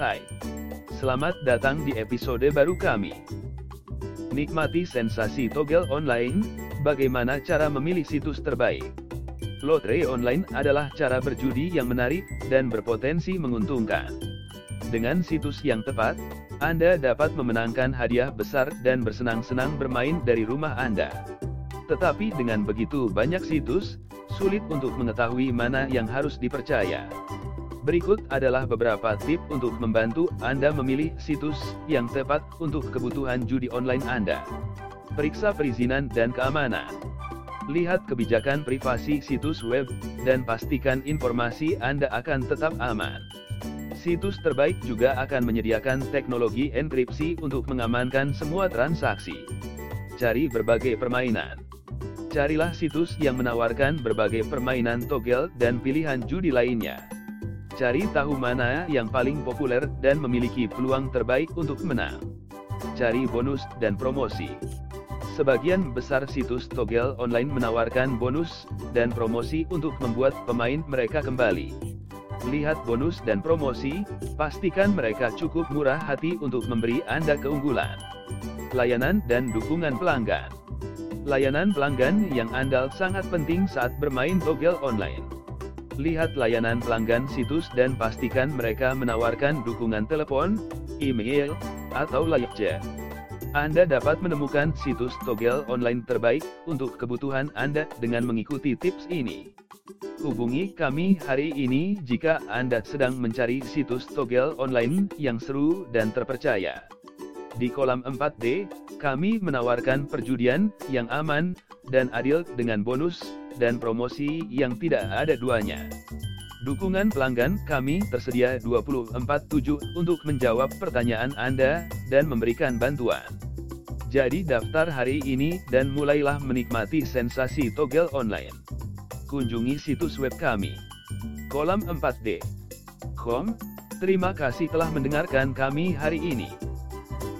Hai. Selamat datang di episode baru kami. Nikmati sensasi togel online, bagaimana cara memilih situs terbaik. Lotre online adalah cara berjudi yang menarik dan berpotensi menguntungkan. Dengan situs yang tepat, Anda dapat memenangkan hadiah besar dan bersenang-senang bermain dari rumah Anda. Tetapi dengan begitu banyak situs, sulit untuk mengetahui mana yang harus dipercaya. Berikut adalah beberapa tip untuk membantu Anda memilih situs yang tepat untuk kebutuhan judi online Anda. Periksa perizinan dan keamanan. Lihat kebijakan privasi situs web, dan pastikan informasi Anda akan tetap aman. Situs terbaik juga akan menyediakan teknologi enkripsi untuk mengamankan semua transaksi. Cari berbagai permainan. Carilah situs yang menawarkan berbagai permainan togel dan pilihan judi lainnya. Cari tahu mana yang paling populer dan memiliki peluang terbaik untuk menang. Cari bonus dan promosi. Sebagian besar situs togel online menawarkan bonus dan promosi untuk membuat pemain mereka kembali. Lihat bonus dan promosi, pastikan mereka cukup murah hati untuk memberi Anda keunggulan. Layanan dan dukungan pelanggan. Layanan pelanggan yang andal sangat penting saat bermain togel online. Lihat layanan pelanggan situs dan pastikan mereka menawarkan dukungan telepon, email, atau chat. Anda dapat menemukan situs togel online terbaik untuk kebutuhan Anda dengan mengikuti tips ini. Hubungi kami hari ini jika Anda sedang mencari situs togel online yang seru dan terpercaya. Di kolam 4D, kami menawarkan perjudian yang aman dan adil dengan bonus dan promosi yang tidak ada duanya. Dukungan pelanggan kami tersedia 24/7 untuk menjawab pertanyaan Anda dan memberikan bantuan. Jadi daftar hari ini dan mulailah menikmati sensasi togel online. Kunjungi situs web kami. Kolam 4D. Com. Terima kasih telah mendengarkan kami hari ini.